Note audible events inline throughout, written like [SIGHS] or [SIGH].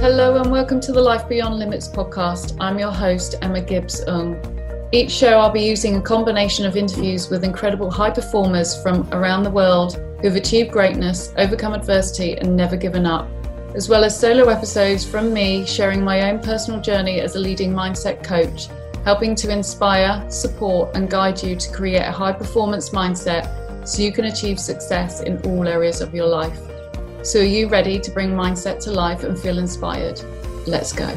Hello and welcome to the Life Beyond Limits podcast. I'm your host, Emma Gibbs Ung. Each show, I'll be using a combination of interviews with incredible high performers from around the world who've achieved greatness, overcome adversity, and never given up, as well as solo episodes from me sharing my own personal journey as a leading mindset coach, helping to inspire, support, and guide you to create a high performance mindset so you can achieve success in all areas of your life. So, are you ready to bring mindset to life and feel inspired? Let's go.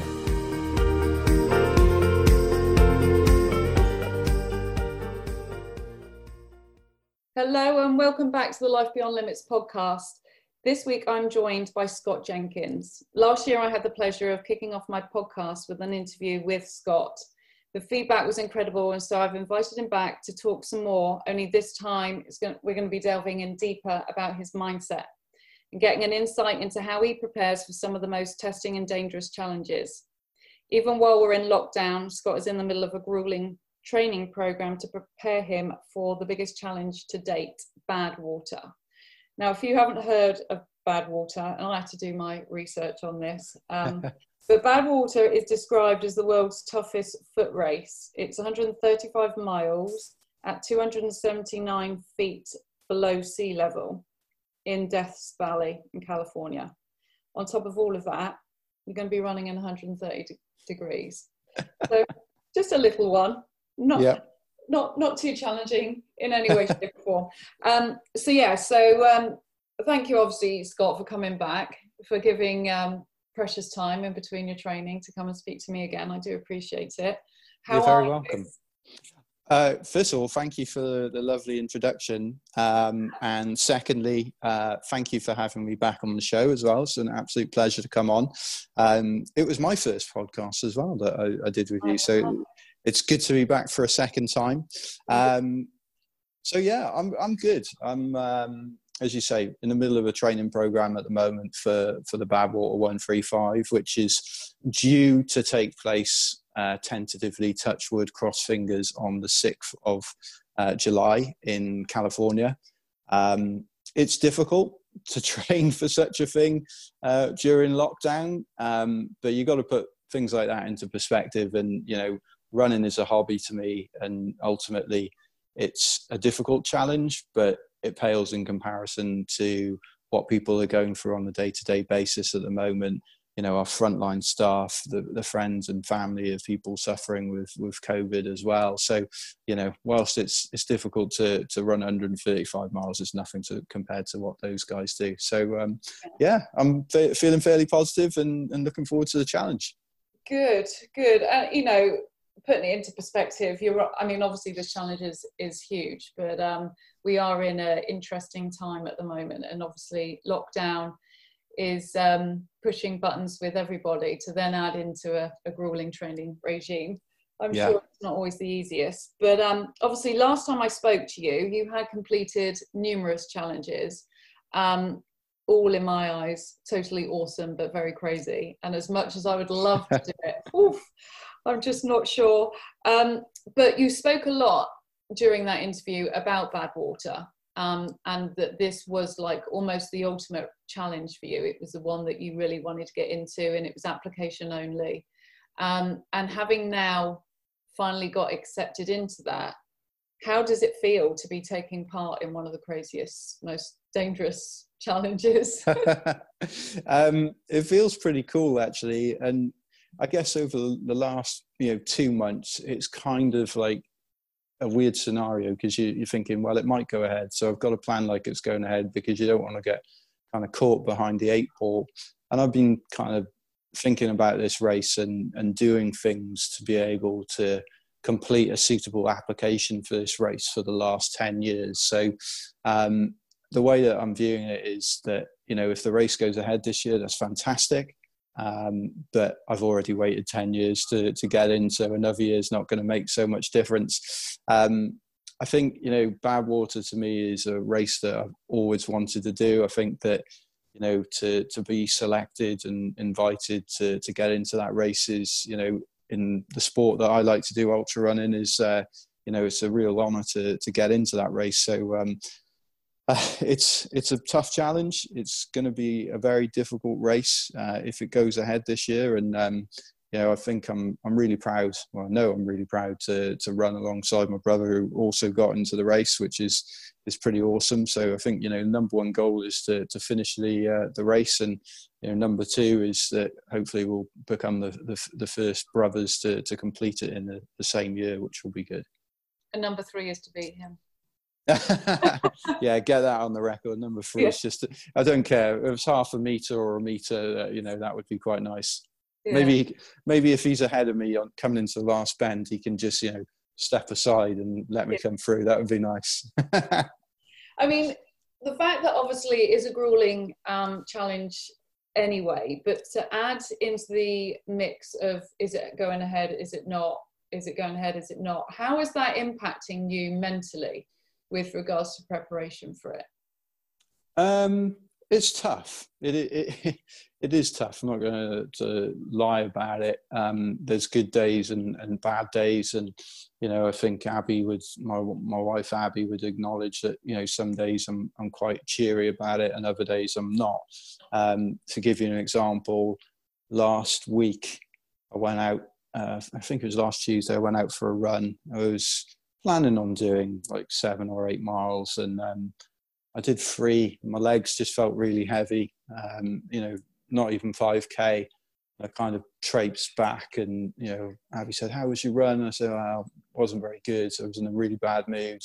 Hello, and welcome back to the Life Beyond Limits podcast. This week I'm joined by Scott Jenkins. Last year I had the pleasure of kicking off my podcast with an interview with Scott. The feedback was incredible, and so I've invited him back to talk some more. Only this time going, we're going to be delving in deeper about his mindset and getting an insight into how he prepares for some of the most testing and dangerous challenges. Even while we're in lockdown, Scott is in the middle of a grueling training program to prepare him for the biggest challenge to date Badwater. Now, if you haven't heard of Badwater, and I had to do my research on this, um, [LAUGHS] but Badwater is described as the world's toughest foot race. It's 135 miles at 279 feet below sea level in Death's Valley in California. On top of all of that, you're going to be running in 130 de- degrees. So [LAUGHS] just a little one, not yeah. not not too challenging in any way, shape, or form. [LAUGHS] Um, so yeah, so um, thank you, obviously, Scott, for coming back, for giving um, precious time in between your training to come and speak to me again. I do appreciate it. How You're very welcome. Uh, first of all, thank you for the lovely introduction. Um, and secondly, uh, thank you for having me back on the show as well. It's an absolute pleasure to come on. Um, it was my first podcast as well that I, I, did with you. So it's good to be back for a second time. Um, so yeah, I'm, I'm good. I'm, um, as you say, in the middle of a training program at the moment for, for the Badwater 135, which is due to take place uh, tentatively touch wood, cross fingers on the 6th of uh, July in California. Um, it's difficult to [LAUGHS] train for such a thing uh, during lockdown, um, but you've got to put things like that into perspective. And, you know, running is a hobby to me, and ultimately it's a difficult challenge, but it pales in comparison to what people are going through on a day to day basis at the moment you know our frontline staff the, the friends and family of people suffering with with covid as well. So you know whilst it's it's difficult to to run 135 miles it's nothing to compared to what those guys do. So um, yeah i'm fe- feeling fairly positive and, and looking forward to the challenge. Good good. Uh, you know putting it into perspective you're i mean obviously this challenge is is huge but um, we are in an interesting time at the moment and obviously lockdown is um, pushing buttons with everybody to then add into a, a grueling training regime. I'm yeah. sure it's not always the easiest, but um, obviously, last time I spoke to you, you had completed numerous challenges, um, all in my eyes totally awesome, but very crazy. And as much as I would love to do it, [LAUGHS] oof, I'm just not sure. Um, but you spoke a lot during that interview about Badwater um, and that this was like almost the ultimate challenge for you. It was the one that you really wanted to get into, and it was application only. Um, and having now finally got accepted into that, how does it feel to be taking part in one of the craziest, most dangerous [LAUGHS] challenges? [LAUGHS] um, it feels pretty cool, actually, and I guess over the last you know two months, it's kind of like a weird scenario because you, are thinking, well, it might go ahead. So I've got to plan like it's going ahead because you don't want to get kind of caught behind the eight ball. And I've been kind of thinking about this race and, and doing things to be able to complete a suitable application for this race for the last 10 years. So um, the way that I'm viewing it is that, you know, if the race goes ahead this year, that's fantastic. Um, but I've already waited 10 years to, to get in, so another year is not going to make so much difference. Um, I think, you know, Badwater to me is a race that I've always wanted to do. I think that, you know, to, to be selected and invited to, to get into that race is, you know, in the sport that I like to do, ultra running, is, uh, you know, it's a real honour to, to get into that race. So, um, Uh, [SIGHS] it's it's a tough challenge. It's going to be a very difficult race uh, if it goes ahead this year, and um, you know I think I'm I'm really proud. Well, I know I'm really proud to to run alongside my brother who also got into the race, which is is pretty awesome. So I think you know number one goal is to to finish the uh, the race, and you know number two is that hopefully we'll become the the, the first brothers to to complete it in the, the same year, which will be good. And number three is to beat him. [LAUGHS] yeah, get that on the record. Number three yeah. is just, I don't care. If it's half a meter or a meter, uh, you know, that would be quite nice. Yeah. Maybe, maybe if he's ahead of me on coming into the last bend, he can just, you know, step aside and let me yeah. come through. That would be nice. [LAUGHS] I mean, the fact that obviously it is a grueling um, challenge anyway, but to add into the mix of is it going ahead, is it not, is it going ahead, is it not, how is that impacting you mentally? With regards to preparation for it? Um, it's tough. It, it, it [LAUGHS] is tough. I'm not going to lie about it. Um, there's good days and, and bad days, and you know I think Abby would my my wife Abby would acknowledge that you know some days I'm I'm quite cheery about it, and other days I'm not. Um, to give you an example, last week I went out. Uh, I think it was last Tuesday. I went out for a run. I was planning on doing like seven or eight miles, and um, I did three. My legs just felt really heavy. Um, you know, not even five k. I kind of traipsed back, and you know, Abby said, "How was your run?" And I said, "Well, wasn't very good. So I was in a really bad mood,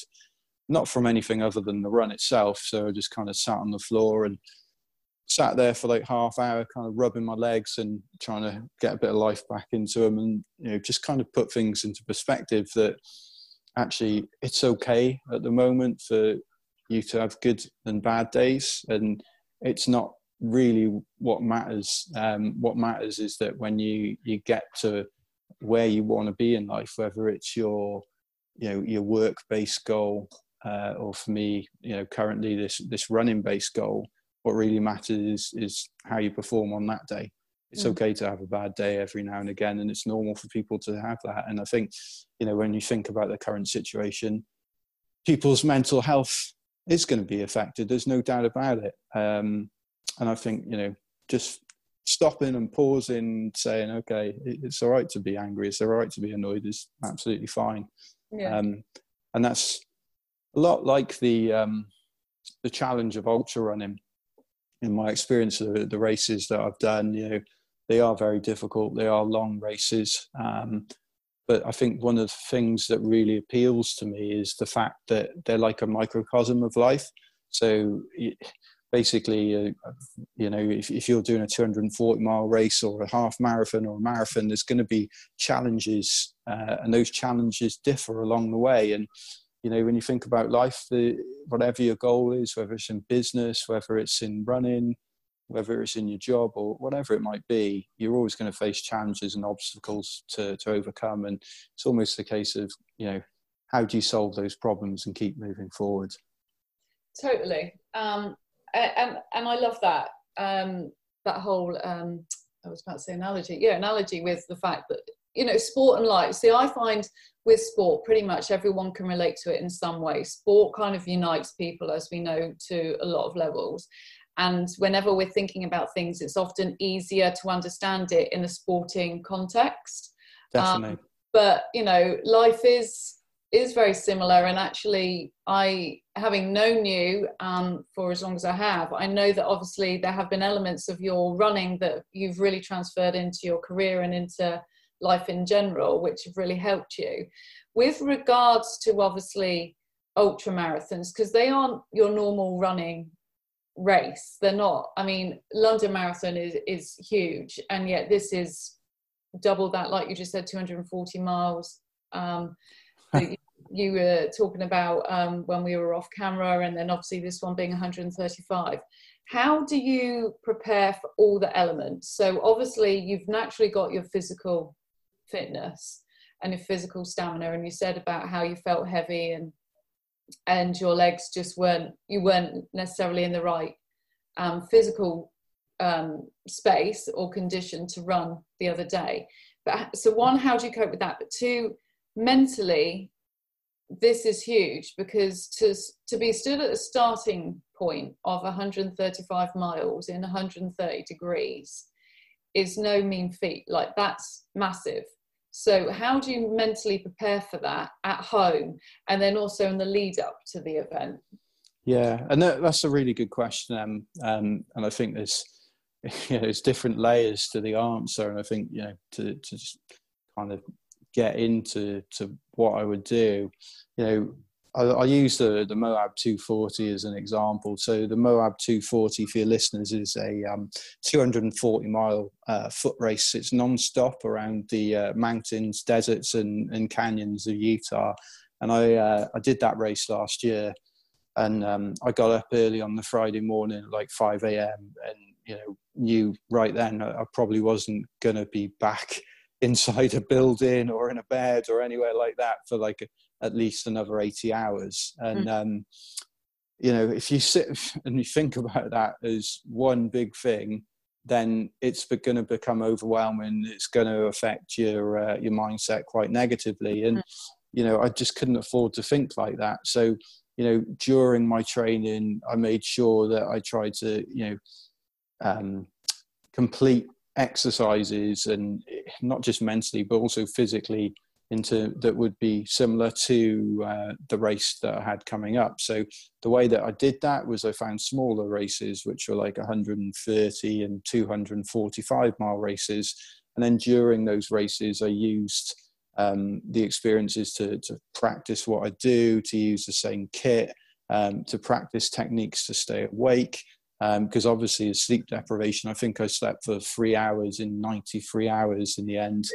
not from anything other than the run itself. So I just kind of sat on the floor and." sat there for like half hour kind of rubbing my legs and trying to get a bit of life back into them and you know just kind of put things into perspective that actually it's okay at the moment for you to have good and bad days. And it's not really what matters. Um, what matters is that when you you get to where you want to be in life whether it's your you know your work based goal uh, or for me you know currently this this running based goal what really matters is, is how you perform on that day it's mm. okay to have a bad day every now and again and it's normal for people to have that and i think you know when you think about the current situation people's mental health is going to be affected there's no doubt about it um, and i think you know just stopping and pausing saying okay it's all right to be angry it's all right to be annoyed is absolutely fine yeah. um, and that's a lot like the um, the challenge of ultra running in my experience of the, the races that I've done, you know, they are very difficult. They are long races. Um, but I think one of the things that really appeals to me is the fact that they're like a microcosm of life. So basically, uh, you know, if, if you're doing a 240 mile race or a half marathon or a marathon, there's going to be challenges, uh, and those challenges differ along the way. And you know, when you think about life, the, whatever your goal is, whether it's in business, whether it's in running, whether it's in your job or whatever it might be, you're always going to face challenges and obstacles to, to overcome. And it's almost a case of, you know, how do you solve those problems and keep moving forward? Totally. Um, and, and I love that, um, that whole, um, I was about to say analogy. Yeah, analogy with the fact that, you know, sport and life. See, I find with sport, pretty much everyone can relate to it in some way. Sport kind of unites people, as we know, to a lot of levels. And whenever we're thinking about things, it's often easier to understand it in a sporting context. Definitely. Um, but you know, life is is very similar. And actually, I, having known you um, for as long as I have, I know that obviously there have been elements of your running that you've really transferred into your career and into life in general, which have really helped you. With regards to obviously ultra marathons, because they aren't your normal running race. They're not. I mean, London Marathon is is huge, and yet this is double that. Like you just said, 240 miles. Um, [LAUGHS] you, you, were talking about um, when we were off camera, and then obviously this one being 135. How do you prepare for all the elements? So obviously you've naturally got your physical fitness and your physical stamina, and you said about how you felt heavy and and your legs just weren't you weren't necessarily in the right um, physical um, space or condition to run the other day but so one how do you cope with that but two mentally this is huge because to to be stood at the starting point of 135 miles in 130 degrees is no mean feat. Like that's massive. So how do you mentally prepare for that at home and then also in the lead up to the event? Yeah, and that, that's a really good question, um, um, and I think there's [LAUGHS] you know, there's different layers to the answer, and I think you know to to just kind of get into to what I would do, you know, I, I, use the, the Moab 240 as an example. So the Moab 240 for your listeners is a um, 240 mile uh, foot race. It's non-stop around the uh, mountains, deserts, and, and canyons of Utah. And I uh, I did that race last year, and um, I got up early on the Friday morning, like 5 a.m. and you know knew right then I probably wasn't going to be back [LAUGHS] inside a building or in a bed or anywhere like that for like a, at least another 80 hours and mm. um, you know if you sit [LAUGHS] and you think about that as one big thing then it's going to become overwhelming it's going to affect your uh, your mindset quite negatively and mm. you know i just couldn't afford to think like that so you know during my training i made sure that i tried to you know um, complete exercises and not just mentally but also physically into that would be similar to uh, the race that I had coming up. So the way that I did that was I found smaller races, which were like 130 and 245 mile races, and then during those races, I used um, the experiences to to practice what I do, to use the same kit, um, to practice techniques to stay awake, because um, obviously sleep deprivation. I think I slept for three hours in 93 hours in the end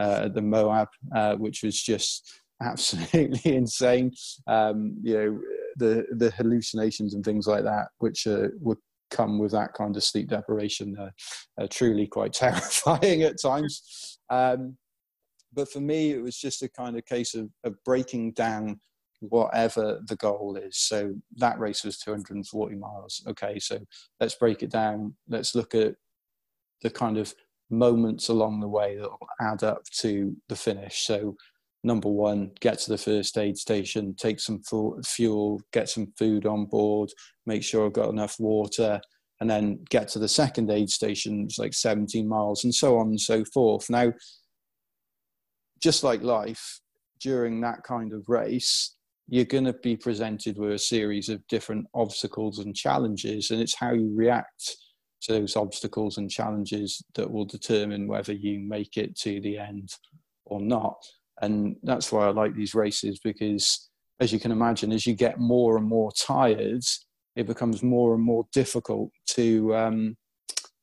uh, at the Moab, uh, which was just [LAUGHS] absolutely insane. Um, you know, the the hallucinations and things like that, which uh, would come with that kind of sleep deprivation, are truly quite [LAUGHS] terrifying at times. Um, but for me, it was just a kind of case of, of breaking down whatever the goal is. So that race was 240 miles. Okay, so let's break it down. Let's look at the kind of moments along the way that will add up to the finish. So, number one, get to the first aid station, take some fuel, get some food on board, make sure I've got enough water, and then get to the second aid station, it's like 17 miles, and so on and so forth. Now, just like life, during that kind of race, you're going to be presented with a series of different obstacles and challenges, and it's how you react to those obstacles and challenges that will determine whether you make it to the end or not. And that's why I like these races because, as you can imagine, as you get more and more tired, it becomes more and more difficult to um,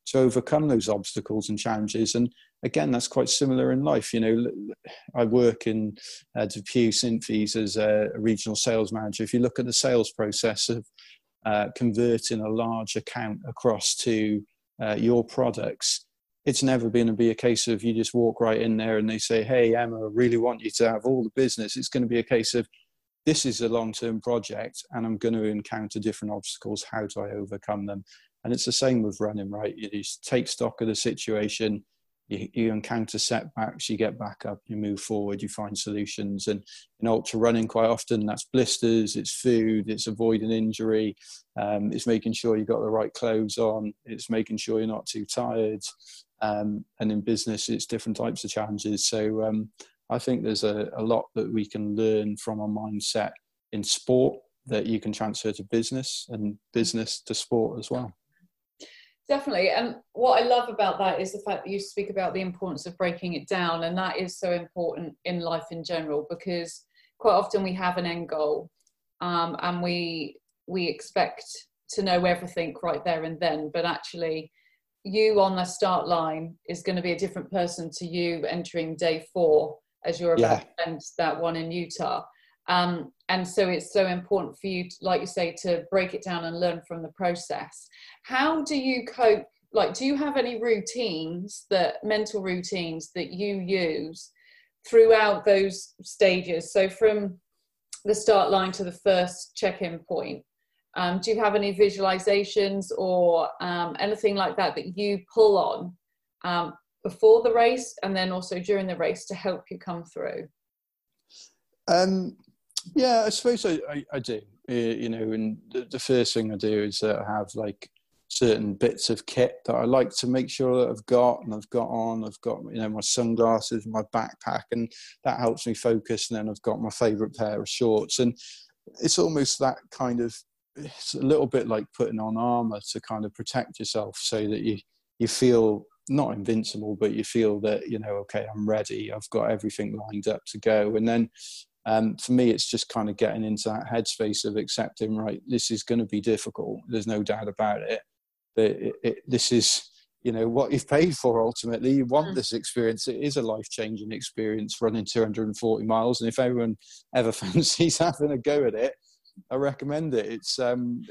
to overcome those obstacles and challenges. And again, that's quite similar in life. You know, I work in uh, DePuy Synthes as a, regional sales manager. If you look at the sales process of uh, converting a large account across to uh, your products, it's never going to be a case of you just walk right in there and they say, Hey, Emma, I really want you to have all the business. It's going to be a case of this is a long term project and I'm going to encounter different obstacles. How do I overcome them? And it's the same with running, right? You just take stock of the situation, you, you, encounter setbacks, you get back up, you move forward, you find solutions. And in ultra running, quite often that's blisters, it's food, it's avoiding injury, um, it's making sure you've got the right clothes on, it's making sure you're not too tired. Um, and in business, it's different types of challenges. So um, I think there's a, a lot that we can learn from a mindset in sport that you can transfer to business and business to sport as well. Definitely. And what I love about that is the fact that you speak about the importance of breaking it down. And that is so important in life in general because quite often we have an end goal um, and we we expect to know everything right there and then. But actually, you on the start line is going to be a different person to you entering day four as you're about yeah. to end that one in Utah. Um, and so it's so important for you, to, like you say, to break it down and learn from the process. How do you cope? Like, do you have any routines that mental routines that you use throughout those stages? So from the start line to the first check-in point. Um, do you have any visualizations or um, anything like that that you pull on um, before the race and then also during the race to help you come through? Um, Yeah, I suppose I, I, I do. You know, and the, the, first thing I do is uh, I have like certain bits of kit that I like to make sure that I've got and I've got on. I've got you know my sunglasses, my backpack, and that helps me focus. And then I've got my favourite pair of shorts, and it's almost that kind of. It's a little bit like putting on armor to kind of protect yourself, so that you you feel not invincible, but you feel that you know, okay, I'm ready. I've got everything lined up to go, and then um, for me, it's just kind of getting into that headspace of accepting, right, this is going to be difficult. There's no doubt about it. But it, it, this is, you know, what you've paid for ultimately. You want mm. this experience. It is a life changing experience running 240 miles. And if everyone ever [LAUGHS] fancies having a go at it, I recommend it. It's um,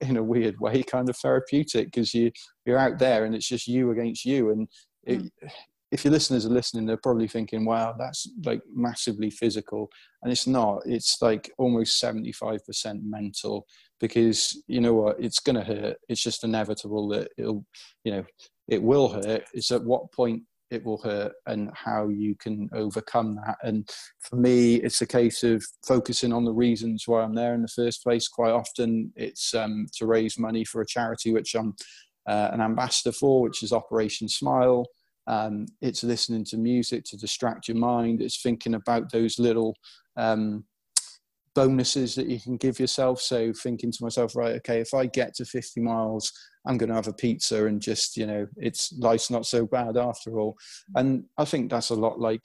in a weird way kind of therapeutic because you you're out there and it's just you against you, and it, mm if your listeners are listening, they're probably thinking, wow, that's like massively physical. And it's not, it's like almost 75% mental because you know what, it's going to hurt. It's just inevitable that it'll, you know, it will hurt. It's at what point it will hurt and how you can overcome that. And for me, it's a case of focusing on the reasons why I'm there in the first place. Quite often, it's um, to raise money for a charity which I'm uh, an ambassador for, which is Operation Smile. Um, it's listening to music to distract your mind. It's thinking about those little um, bonuses that you can give yourself. So thinking to myself, right, okay, if I get to 50 miles, I'm going to have a pizza and just, you know, it's life's not so bad after all. And I think that's a lot like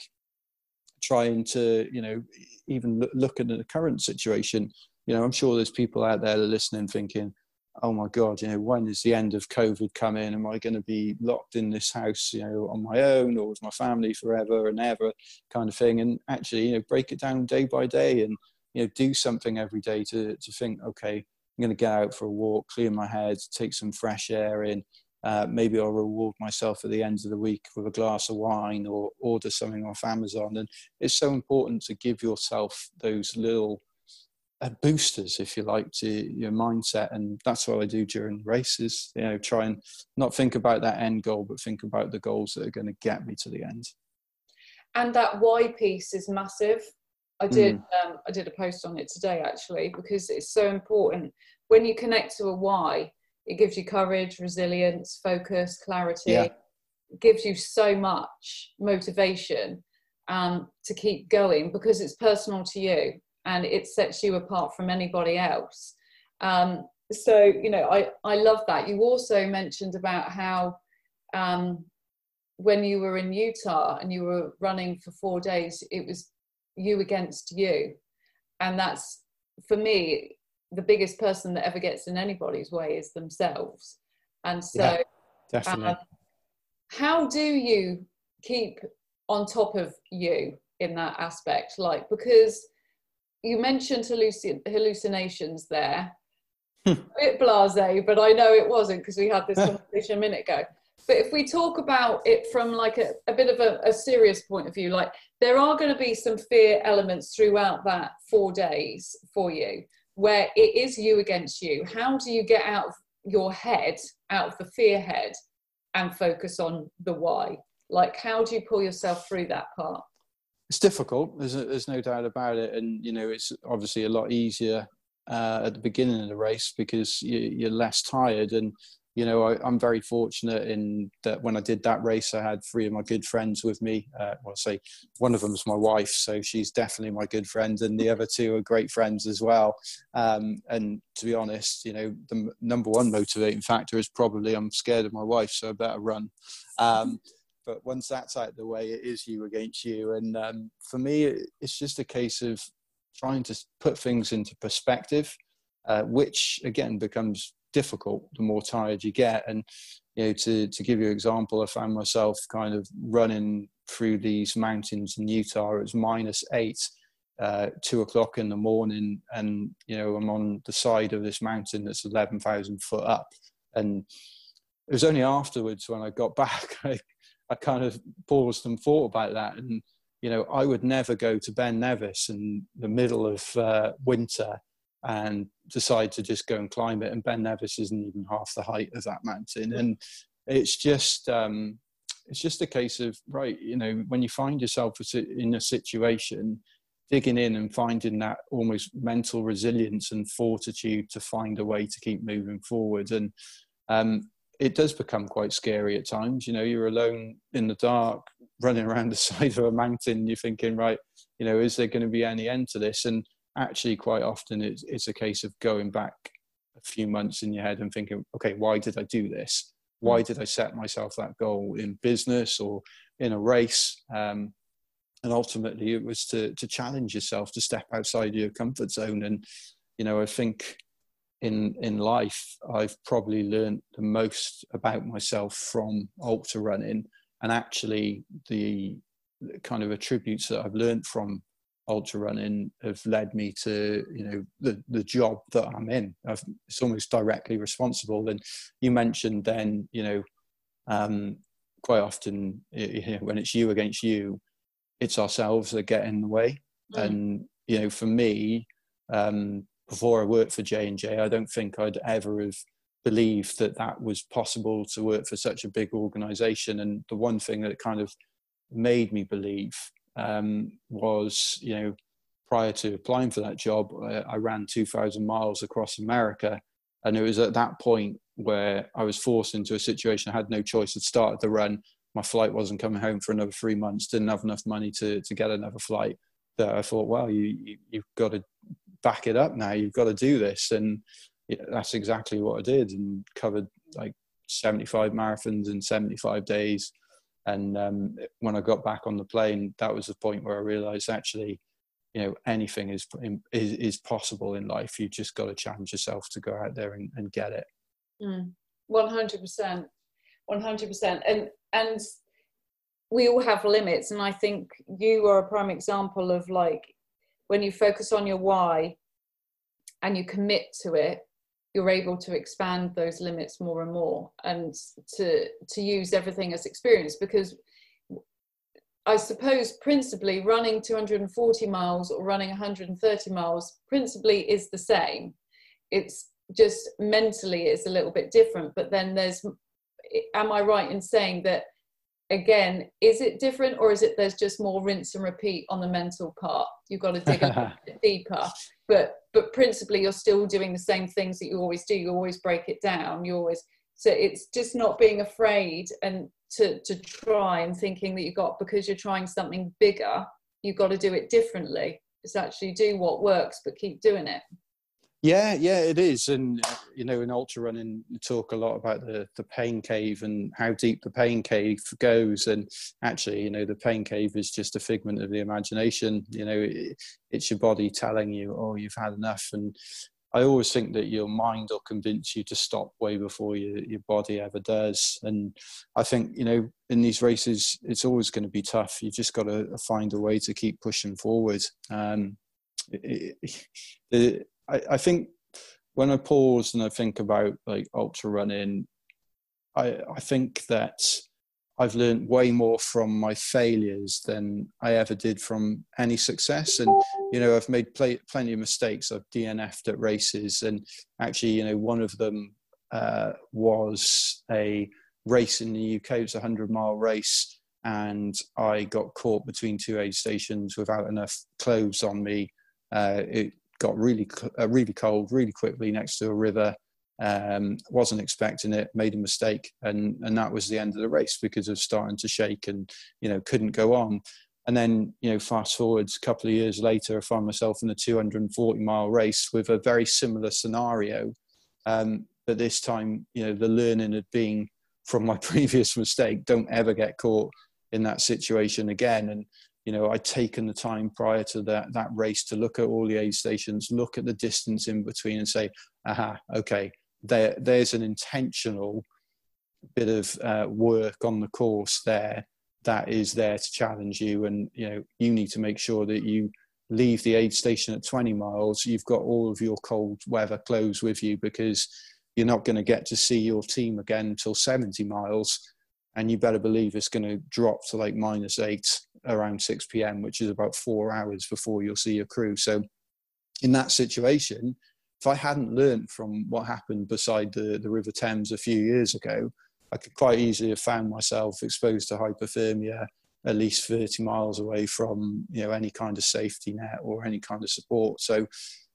trying to, you know, even look at the current situation. You know, I'm sure there's people out there listening thinking, oh my god you know when is the end of covid coming? Am i going to be locked in this house you know on my own or with my family forever and ever kind of thing? And actually you know break it down day by day and you know do something every day to to think okay i'm going to get out for a walk clear my head take some fresh air in. Uh, maybe I'll reward myself at the end of the week with a glass of wine or order something off Amazon. And it's so important to give yourself those little boosters, if you like, to your mindset. And that's what I do during races. You know, try and not think about that end goal, but think about the goals that are going to get me to the end. And that why piece is massive. I did mm. um, I did a post on it today actually because it's so important. When you connect to a why, it gives you courage, resilience, focus, clarity. Yeah. It gives you so much motivation um, to keep going because it's personal to you and it sets you apart from anybody else. Um, so you know, I I love that. You also mentioned about how um, when you were in Utah and you were running for four days, it was you against you, and that's for me the biggest person that ever gets in anybody's way is themselves. And so, yeah, definitely. Um, how do you keep on top of you in that aspect? Like because you mentioned hallucin- hallucinations there. Hmm. a bit blasé, but I know it wasn't because we had this [LAUGHS] conversation a minute ago. But if we talk about it from like a, a bit of a, a serious point of view, like there are going to be some fear elements throughout that four days for you where it is you against you. How do you get out of your head, out of the fear head, and focus on the why? Like, how do you pull yourself through that part? It's difficult. There's, there's no doubt about it, and you know it's obviously a lot easier uh, at the beginning of the race because you, are less tired. And you know I, am very fortunate in that when I did that race, I had three of my good friends with me. Uh, well, say one of them is my wife, so she's definitely my good friend, and the other two are great friends as well. Um, and to be honest, you know the number one motivating factor is probably I'm scared of my wife, so I better run. Um, but once that's out of the way, it is you against you. And um, for me, it's just a case of trying to put things into perspective, uh, which again becomes difficult the more tired you get. And you know, to to give you an example, I found myself kind of running through these mountains in Utah. It was minus eight. Uh, two o'clock in the morning, and you know I'm on the side of this mountain that's eleven thousand foot up, and it was only afterwards when I got [LAUGHS] back I I kind of paused and thought about that. And, you know, I would never go to Ben Nevis in the middle of uh, winter and decide to just go and climb it. And Ben Nevis isn't even half the height of that mountain. And it's just, um, it's just a case of, right, you know, when you find yourself in a situation, digging in and finding that almost mental resilience and fortitude to find a way to keep moving forward. And um, it does become quite scary at times. You know, you're alone in the dark, running around [LAUGHS] the side of a mountain. You're thinking, right, you know, is there going to be any end to this? And actually, quite often, it's, it's a case of going back a few months in your head and thinking, okay, why did I do this? Why did I set myself that goal in business or in a race? Um, and ultimately, it was to to challenge yourself to step outside your comfort zone. And you know, I think in in life i've probably learned the most about myself from ultra running and actually the kind of attributes that i've learned from ultra running have led me to you know the the job that i'm in. I've, it's almost directly responsible. And you mentioned then you know um, quite often you know, when it's you against you it's ourselves that get in the way. Mm. and you know for me um, before I worked for J and J, I don't think I'd ever have believed that that was possible to work for such a big organisation. And the one thing that kind of made me believe um, was, you know, prior to applying for that job, I, I ran 2,000 miles across America, and it was at that point where I was forced into a situation I had no choice. I'd started the run. My flight wasn't coming home for another three months. Didn't have enough money to to get another flight. That I thought, well, you, you you've got to back it up now. You've got to do this. And that's exactly what I did and covered like 75 marathons in 75 days. And um, when I got back on the plane, that was the point where I realized actually, you know, anything is, is, is possible in life. You just got to challenge yourself to go out there and, and get it. Mm. 100%. 100%. And, and we all have limits. And I think you are a prime example of like, when you focus on your why and you commit to it you're able to expand those limits more and more and to to use everything as experience because I suppose principally running 240 miles or running 130 miles principally is the same. It's just mentally it's a little bit different. But then there's, am I right in saying that again, is it different or is it there's just more rinse and repeat on the mental part? You've got to dig a [LAUGHS] bit deeper. But but principally you're still doing the same things that you always do. You always break it down. You always so it's just not being afraid and to to try and thinking that you got because you're trying something bigger, you've got to do it differently. It's actually do what works but keep doing it. Yeah, yeah, it is. And, you know, in ultra running, you talk a lot about the, the pain cave and how deep the pain cave goes. And actually, you know, the pain cave is just a figment of the imagination. You know, it, it's your body telling you, oh, you've had enough. And I always think that your mind will convince you to stop way before your, your body ever does. And I think, you know, in these races, it's always going to be tough. You just got to find a way to keep pushing forward. Um, it, it, [LAUGHS] I, I think when I pause and I think about like ultra running, I, I think that I've learned way more from my failures than I ever did from any success. And, you know, I've made play, plenty of mistakes. I've DNF'd at races. And actually, you know, one of them uh, was a race in the UK. It was a 100 mile race. And I got caught between two aid stations without enough clothes on me. Uh, it got really uh, really cold really quickly next to a river. Um, wasn't expecting it, made a mistake, and and that was the end of the race because of starting to shake and you know couldn't go on. And then you know fast forwards a couple of years later, I find myself in a 240 mile race with a very similar scenario, um, but this time you know the learning had been from my [LAUGHS] previous mistake. Don't ever get caught in that situation again. And you know, I'd taken the time prior to that that race to look at all the aid stations, look at the distance in between, and say, "Aha, okay, there there's an intentional bit of uh, work on the course there that is there to challenge you, and you know, you need to make sure that you leave the aid station at 20 miles. You've got all of your cold weather clothes with you because you're not going to get to see your team again until 70 miles." and you better believe it's going to drop to like minus eight around 6 p.m., which is about four hours before you'll see your crew. So, in that situation, if I hadn't learned from what happened beside the, the River Thames a few years ago, I could quite easily have found myself exposed to hypothermia at least 30 miles away from you know any kind of safety net or any kind of support so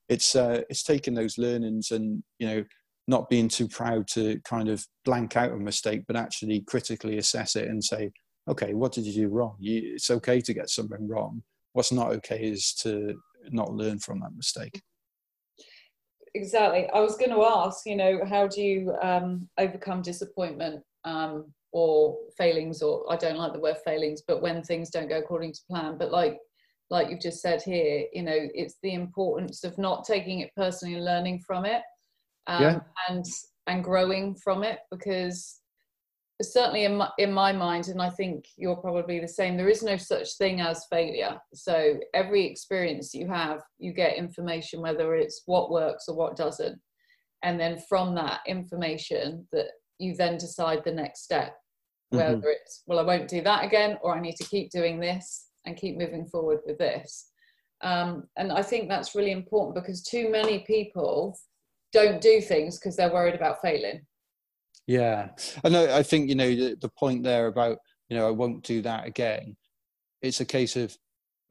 it's uh, it's taking those learnings and you know not being too proud to kind of blank out a mistake but actually critically assess it and say okay what did you do wrong? You, it's okay to get something wrong. What's not okay is to not learn from that mistake. Exactly. I was going to ask you know how do you um, overcome disappointment um, or failings or i don't like the word failings but when things don't go according to plan but like like you've just said here you know it's the importance of not taking it personally and learning from it um, yeah. and and growing from it because certainly in my, in my mind and i think you're probably the same there is no such thing as failure. So every experience you have you get information whether it's what works or what doesn't. And then from that information that you then decide the next step whether mm-hmm. it's well i won't do that again or i need to keep doing this and keep moving forward with this. Um, and i think that's really important because too many people don't do things because they're worried about failing yeah i i think you know the, the point there about you know i won't do that again it's a case of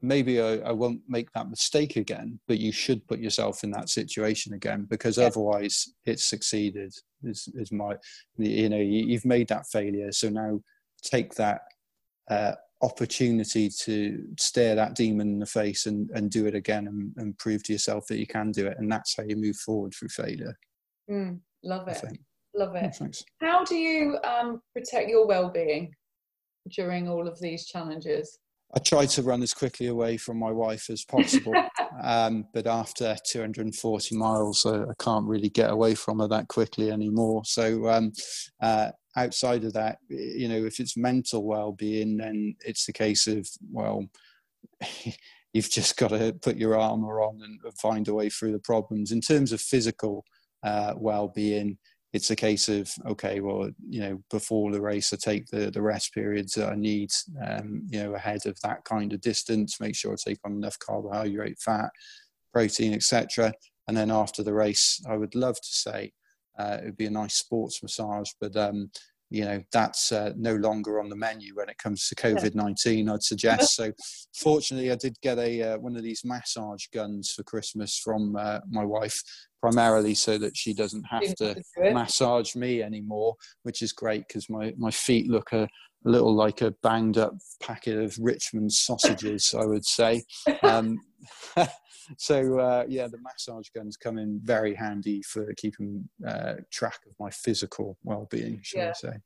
maybe I, I, won't make that mistake again, but you should put yourself in that situation again because yeah. otherwise it's succeeded. Is, is my, you know, you, have made that failure. So now take that uh, opportunity to stare that demon in the face and, and do it again and, and, prove to yourself that you can do it. And that's how you move forward through failure. Mm, love it. Love it. Oh, how do you um, protect your well-being during all of these challenges? I try to run as quickly away from my wife as possible, [LAUGHS] um, but after 240 miles, uh, I can't really get away from her that quickly anymore. So um, uh, outside of that, you know, if it's mental well-being, then it's the case of well, [LAUGHS] you've just got to put your armor on and find a way through the problems. In terms of physical uh, well-being, it's a case of okay well you know before the race i take the the rest periods that i need um, you know ahead of that kind of distance make sure i take on enough carbohydrate fat protein etc and then after the race i would love to say uh, it would be a nice sports massage but um, you know that's uh, no longer on the menu when it comes to covid-19 i'd suggest. So fortunately i did get a uh, one of these massage guns for christmas from uh, my wife primarily so that she doesn't have to massage me anymore which is great because my, my feet look a, a, little like a banged up packet of richmond sausages i would say. Um, [LAUGHS] so uh, yeah, the massage guns come in very handy for keeping uh, track of my physical well-being, shall yeah. I say?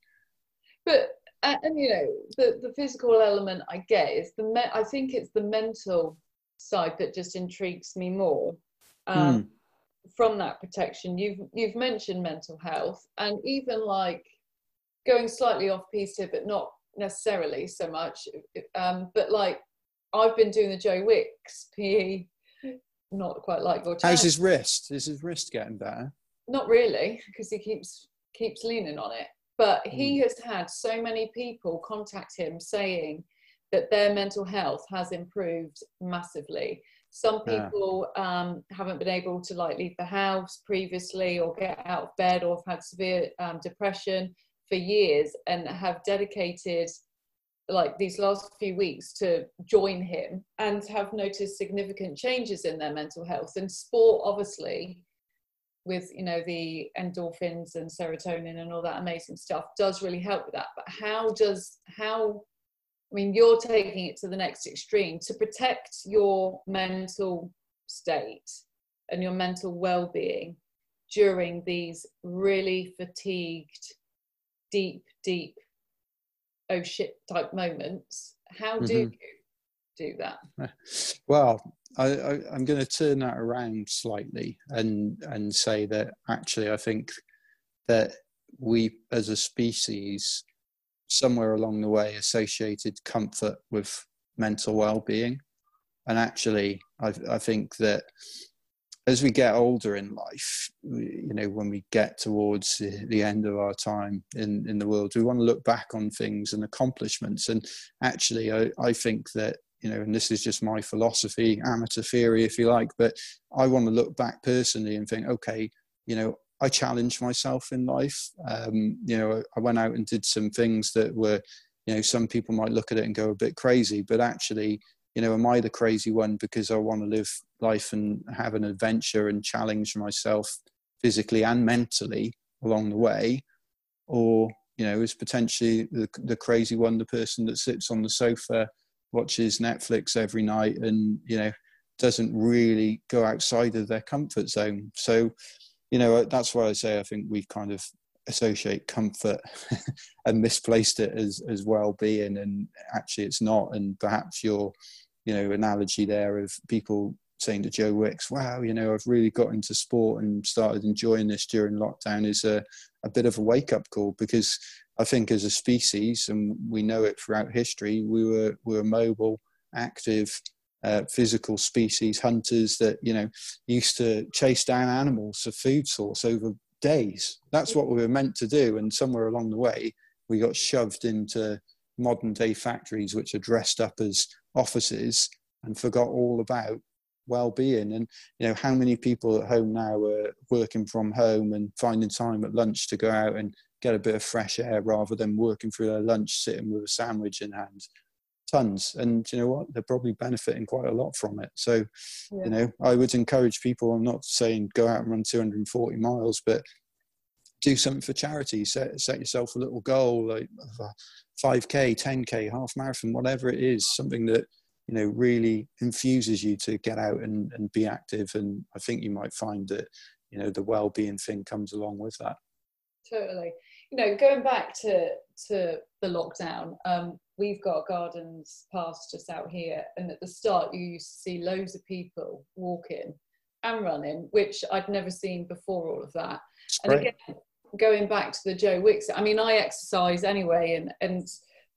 But and you know the the physical element I get is the me- I think it's the mental side that just intrigues me more. Um, mm. From that protection, you've you've mentioned mental health, and even like going slightly off piece here, but not necessarily so much. Um, but like I've been doing the Joe Wicks PE not quite like your How's his wrist? Is his wrist getting better? Not really, because he keeps keeps leaning on it. But he mm. has had so many people contact him saying that their mental health has improved massively. Some people yeah. um, haven't been able to like leave the house previously or get out of bed or have had severe um, depression for years and have dedicated like these last few weeks to join him and have noticed significant changes in their mental health. And sport obviously with you know the endorphins and serotonin and all that amazing stuff does really help with that. But how does how i mean you're taking it to the next extreme. To protect your mental state and your mental well-being during these really fatigued deep deep oh shit type moments how do mm-hmm. you do that [LAUGHS] well I, am going to turn that around slightly and and say that actually I think that we as a species somewhere along the way associated comfort with mental well-being and actually I, I think that as we get older in life, you know, when we get towards the end of our time in, in the world, we want to look back on things and accomplishments. And actually, I, I think that, you know, and this is just my philosophy, amateur theory, if you like, but I want to look back personally and think, okay, you know, I challenged myself in life. Um, you know, I went out and did some things that were you know some people might look at it and go a bit crazy but actually you know am i the crazy one because i want to live life and have an adventure and challenge myself physically and mentally along the way? Or you know is potentially the, the crazy one the person that sits on the sofa watches netflix every night and you know doesn't really go outside of their comfort zone? So you know that's why i say i think we kind of associate comfort [LAUGHS] and misplaced it as as well-being and actually it's not. And perhaps your you know analogy there of people saying to joe wicks wow you know i've really got into sport and started enjoying this during lockdown is a, a bit of a wake-up call because i think as a species and we know it throughout history we were we were mobile active uh, physical species hunters that you know used to chase down animals for food source over days. That's what we were meant to do. And somewhere along the way, we got shoved into modern day factories, which are dressed up as offices and forgot all about well-being. And you know how many people at home now are working from home and finding time at lunch to go out and get a bit of fresh air rather than working through their lunch sitting with a sandwich in hand? Tons. And you know what? They're probably benefiting quite a lot from it. So yeah. you know i would encourage people i'm not saying go out and run 240 miles but do something for charity set, set yourself a little goal like 5k 10k half marathon whatever it is something that you know really infuses you to get out and, and be active. And i think you might find that you know the well-being thing comes along with that. Totally. You know going back to to the lockdown um we've got gardens past just out here and at the start you used to see loads of people walking and running which i'd never seen before all of that. And again going back to the joe wicks i mean i exercise anyway and and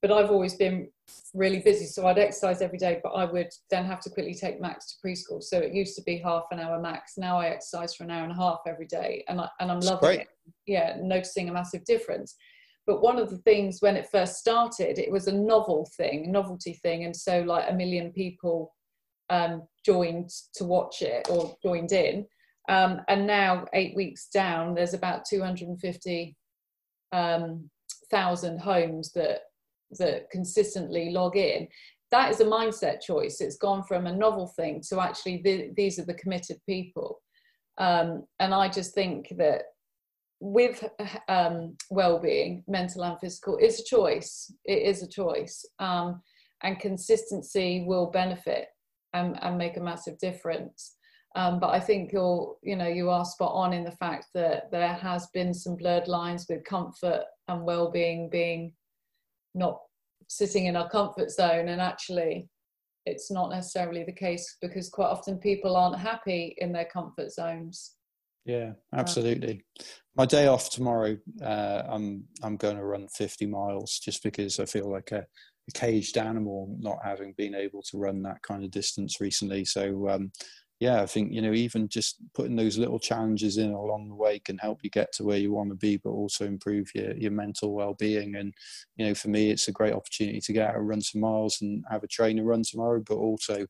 but i've always been really busy so i'd exercise every day but i would then have to quickly take max to preschool so it used to be half an hour max now i exercise for an hour and a half every day and, I, and i'm loving great. it yeah noticing a massive difference but one of the things when it first started, it was a novel thing, novelty thing, and so like a million people um, joined to watch it or joined in. Um, and now, eight weeks down, there's about 250,000 um, homes that that consistently log in. That is a mindset choice. It's gone from a novel thing to actually the, these are the committed people. Um, and I just think that with um, well-being mental and physical it's a choice it is a choice um, and consistency will benefit and, and make a massive difference um, but i think you're you know you are spot on in the fact that there has been some blurred lines with comfort and well-being being not sitting in our comfort zone and actually it's not necessarily the case because quite often people aren't happy in their comfort zones yeah, absolutely. My day off tomorrow, uh, I'm I'm going to run 50 miles just because I feel like a, a, caged animal, not having been able to run that kind of distance recently. So um, yeah, I think you know even just putting those little challenges in along the way can help you get to where you want to be, but also improve your your mental well being. And you know, for me, it's a great opportunity to get out and run some miles and have a trainer run tomorrow, but also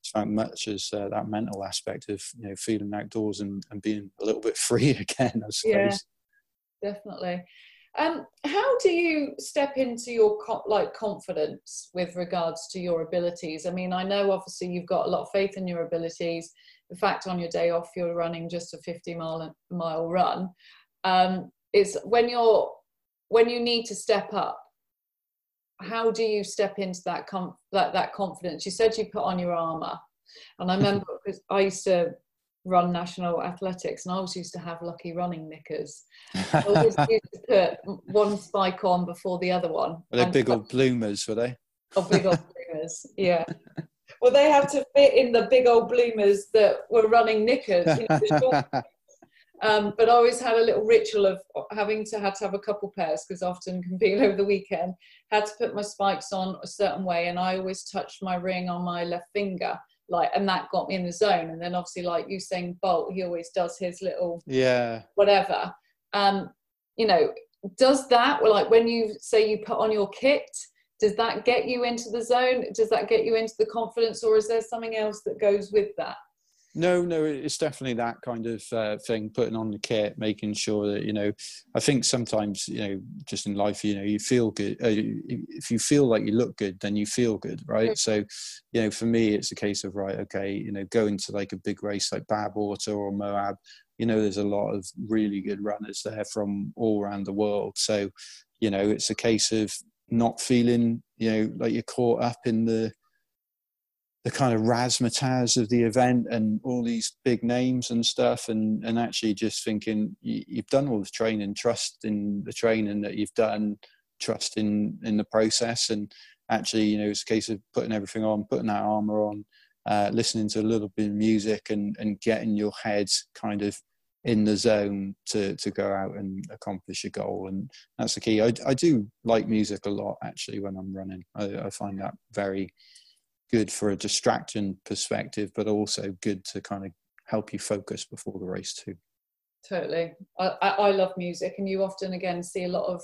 it's as much as uh, that mental aspect of you know feeling outdoors and, and being a little bit [LAUGHS] free again i suppose yeah, definitely um, how do you step into your co- like confidence with regards to your abilities? I mean i know obviously you've got a lot of faith in your abilities. The fact on your day off you're running just a 50 mile mile run. Um, is when you're when you need to step up how do you step into that com- that, that confidence? You said you put on your armor and i remember [LAUGHS] because i used to run national athletics and i always used to have lucky running knickers. I always used to put one spike on before the other one were they big old [LAUGHS] bloomers were they? Oh big old [LAUGHS] bloomers yeah. Well they had to fit in the big old bloomers that were running knickers you know, [LAUGHS] um, but I always had a little ritual of having to had to have a couple pairs because often can be over the weekend. Had to put my spikes on a certain way, and I always touched my ring on my left finger, like, and that got me in the zone. And then obviously, like Usain Bolt, he always does his little yeah whatever. Um, you know, does that like when you say you put on your kit? Does that get you into the zone? Does that get you into the confidence, or is there something else that goes with that? No, no, it's definitely that kind of uh, thing. Putting on the kit, making sure that you know. I think sometimes you know, just in life, you know, you feel good. Uh, if you feel like you look good, then you feel good, right? So, you know, for me, it's a case of right, okay, you know, going to like a big race like Badwater or Moab. You know, there's a lot of really good runners there from all around the world. So, you know, it's a case of not feeling, you know, like you're caught up in the the kind of razzmatazz of the event and all these big names and stuff and and actually just thinking you, have done all the training trust in the training that you've done trust in in the process. And actually you know it's a case of putting everything on putting that armor on uh, listening to a little bit of music and and getting your head kind of in the zone to to go out and accomplish a goal. And that's the key. I, I do like music a lot actually when i'm running. I, I find that very good for a distraction perspective, but also good to kind of help you focus before the race too. Totally. I, I love music, and you often again see a lot of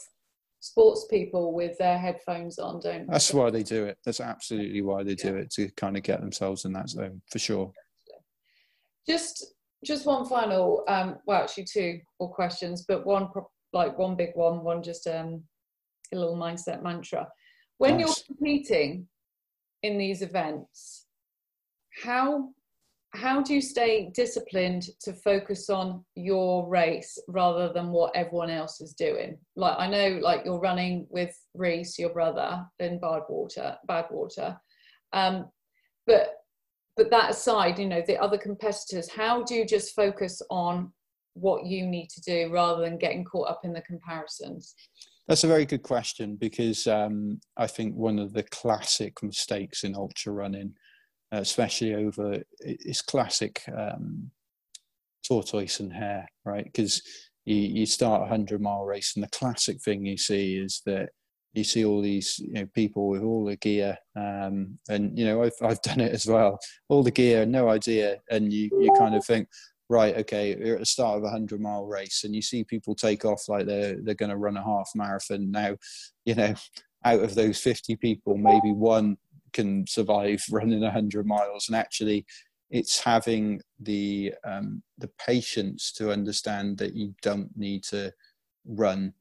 sports people with their headphones on, don't That's why they do it. That's absolutely why they do it to kind of get themselves in that zone for sure. Just just one final, um, well, actually two more questions, but one like one big one, one just um, a little mindset mantra. When nice. you're competing, in these events. How how do you stay disciplined to focus on your race rather than what everyone else is doing? Like i know like you're running with reese your brother in badwater badwater. Um, but but that aside you know the other competitors how do you just focus on what you need to do rather than getting caught up in the comparisons that's a very good question because um, I think one of the classic mistakes in ultra running, uh, especially over is classic um, tortoise and hare, right? Because you, you start a hundred mile race, and the classic thing you see is that you see all these you know people with all the gear, um, and you know I've I've done it as well. All the gear, no idea, and you you kind of think, right, okay, you're at the start of a hundred mile race, and you see people take off like they're they're going to run a half marathon. Now, you know, out of those fifty people, maybe one can survive [LAUGHS] running a hundred miles, and actually, it's having the um, the patience to understand that you don't need to run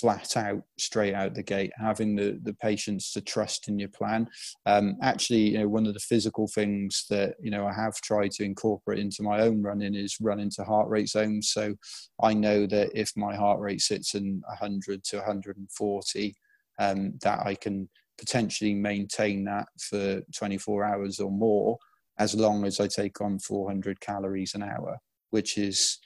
flat out straight out the gate having the the patience to trust in your plan. Um, actually you know one of the physical things that you know i have tried to incorporate into my own running is run into heart rate zones. So i know that if my heart rate sits in 100 to 140 um, that i can potentially maintain that for 24 hours or more as long as i take on 400 calories an hour which is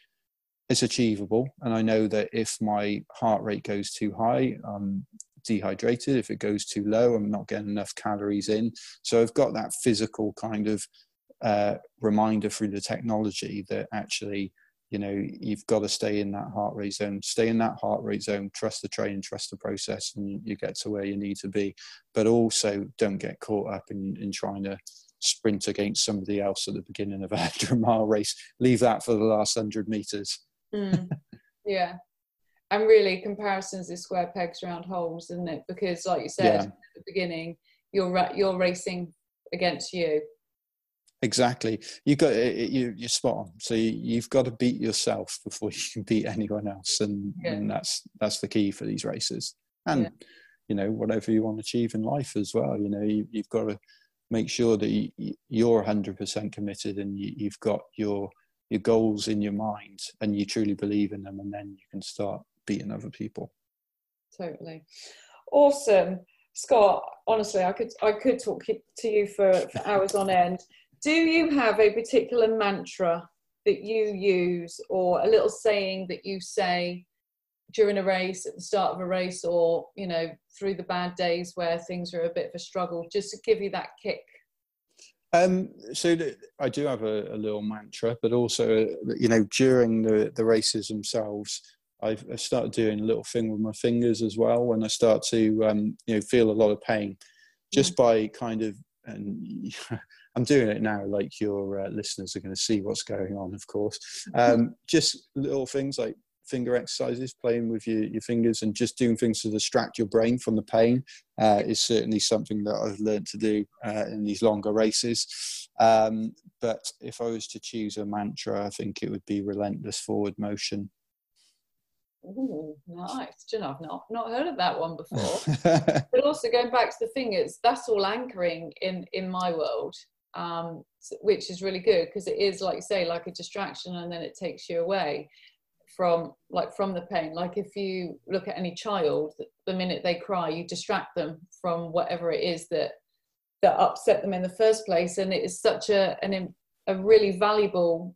it's achievable. And I know that if my heart rate goes too high, I'm dehydrated. If it goes too low, I'm not getting enough calories in. So I've got that physical kind of uh, reminder through the technology that actually, you know, you've got to stay in that heart rate zone, stay in that heart rate zone, trust the training, trust the process, and you get to where you need to be. But also don't get caught up in, in trying to sprint against somebody else at the beginning of a [LAUGHS] 100 mile race. Leave that for the last 100 meters. Mm. yeah. And really, comparisons is square pegs round holes, isn't it? Because, like you said yeah. at the beginning, you're you're racing against you. Exactly. You got you you're spot on. So you, have got to beat yourself before you can beat anyone else, and, yeah. and that's that's the key for these races. And yeah. you know whatever you want to achieve in life as well. You know you, have got to make sure that you, you're 100% committed, and you, you've got your your goals in your mind and you truly believe in them and then you can start beating other people. Totally. Awesome. Scott honestly i could i could talk to you for, for [LAUGHS] hours on end. Do you have a particular mantra that you use or a little saying that you say during a race at the start of a race or you know through the bad days where things are a bit of a struggle just to give you that kick um, so I do have a, a, little mantra, but also, you know, during the, the races themselves, I've I started doing a little thing with my fingers as well. When I start to, um, you know, feel a lot of pain, just by kind of, and [LAUGHS] I'm doing it now, like your uh, listeners are going to see what's going on, of course. [LAUGHS] Um, just little things like finger exercises, playing with your, your fingers and just doing things to distract your brain from the pain uh, is certainly something that I've learned to do uh, in these longer races. Um, but if I was to choose a mantra, I think it would be relentless forward motion. Oh, nice. Do you know, I've not, not heard of that one before. [LAUGHS] but also going back to the fingers, that's all anchoring in, in my world, um, which is really good because it is, like you say, like a distraction and then it takes you away from like from the pain. Like if you look at any child the minute they cry you distract them from whatever it is that that upset them in the first place. And it is such a an, a really valuable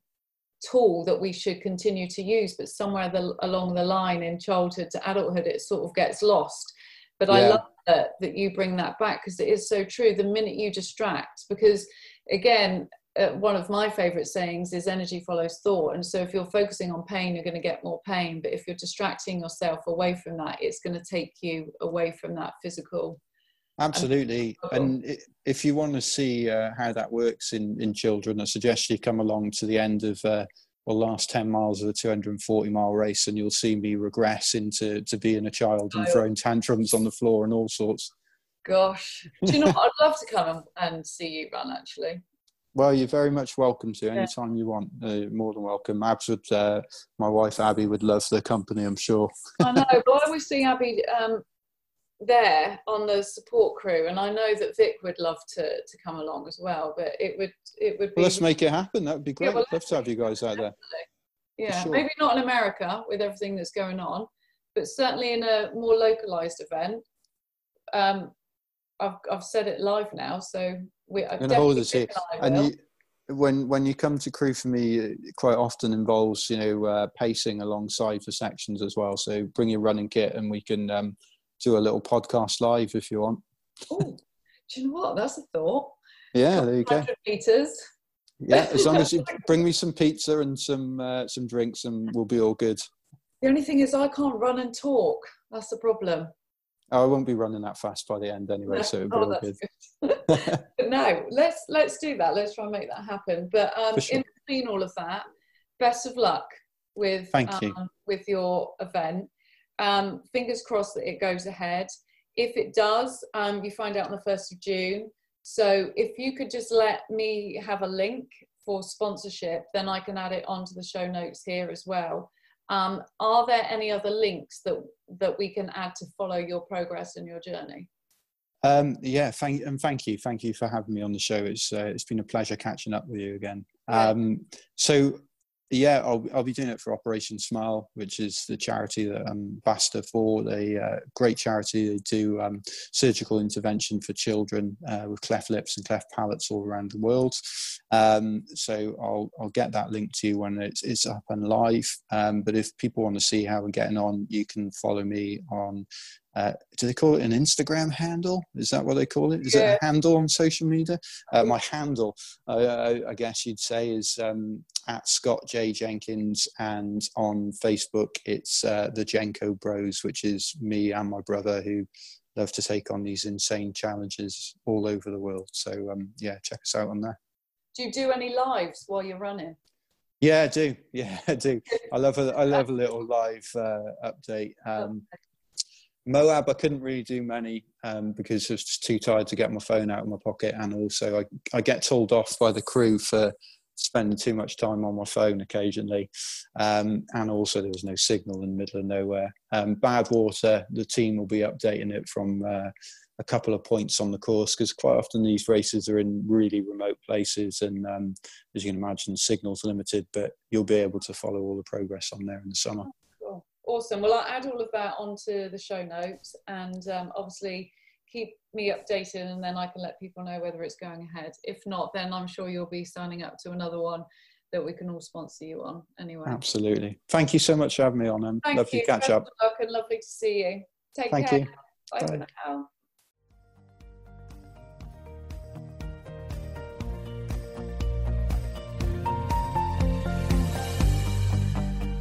tool that we should continue to use. But somewhere the, along the line in childhood to adulthood it sort of gets lost. But yeah. i love that that you bring that back because it is so true. The minute you distract because again uh, one of my favorite sayings is energy follows thought. And so if you're focusing on pain you're going to get more pain but if you're distracting yourself away from that it's going to take you away from that physical absolutely. and, and if you want to see uh, how that works in in children i suggest you come along to the end of uh, well last 10 miles of a 240 mile race and you'll see me regress into to being a child and throwing tantrums on the floor and all sorts. Gosh. Do you know what? I'd love to come and, and see you run actually well, you're very much welcome to anytime yeah. you want. Uh, more than welcome. Abs would, uh, my wife Abby would love the company, I'm sure. I know, [LAUGHS] but I always see Abby um, there on the support crew, and I know that Vic would love to to come along as well. But it would it would be. Well, let's make it happen. That would be great. Yeah, well, love to have you guys out there. Yeah, sure. maybe not in America with everything that's going on, but certainly in a more localized event. Um, I've I've said it live now, so we. I'm going to hold it here, and you, when when you come to crew for me, it quite often involves you know uh, pacing alongside for sections as well. So bring your running kit, and we can um, do a little podcast live if you want. Oh, do you know what? That's a thought. Yeah, there you go. Meters. Yeah, as long as you [LAUGHS] bring me some pizza and some uh, some drinks, and we'll be all good. The only thing is, I can't run and talk. That's the problem. Oh, I won't be running that fast by the end anyway, so it'll be [LAUGHS] oh, all good. [LAUGHS] good. but no, let's let's do that. Let's try and make that happen. But um, sure. in between all of that, best of luck with Thank um, you. with your event. Um, fingers crossed that it goes ahead. If it does, um, you find out on the first of June. So if you could just let me have a link for sponsorship, then I can add it onto the show notes here as well. Um, are there any other links that that we can add to follow your progress and your journey? Um, yeah, thank and thank you, thank you for having me on the show. It's uh, it's been a pleasure catching up with you again. Um, so yeah, I'll, I'll be doing it for Operation Smile, which is the charity that I'm ambassador for. They uh, great charity. They do um, surgical intervention for children uh, with cleft lips and cleft palates all around the world. Um, so I'll I'll get that link to you when it's it's up and live. Um, but if people want to see how we're getting on, you can follow me on uh, do they call it an Instagram handle? Is that what they call it? Is yeah. it a handle on social media? Uh, my handle, uh, I guess you'd say, is um, at Scott J Jenkins, and on Facebook it's uh, the Jenko Bros, which is me and my brother who love to take on these insane challenges all over the world. So um, yeah, check us out on there. Do you do any lives while you're running? Yeah, I do. [LAUGHS] Yeah, I do. I love a I love a little live uh, update. Um, Moab, I couldn't really do many um, because I was just too tired to get my phone out of my pocket, and also I, I get told off by the crew for spending too much time on my phone occasionally, um, and also there was no signal in the middle of nowhere. Um, Badwater, the team will be updating it from uh, a couple of points on the course because quite often these races are in really remote places, and um, as you can imagine, signal's limited, but you'll be able to follow all the progress on there in the summer. Awesome. Well, I'll add all of that onto the show notes and um, obviously keep me updated and then I can let people know whether it's going ahead. If not, then I'm sure you'll be signing up to another one that we can all sponsor you on anyway. Absolutely. Thank you so much for having me on. Um, lovely to catch up. And lovely to see you. Take Thank care. You. Bye, Bye.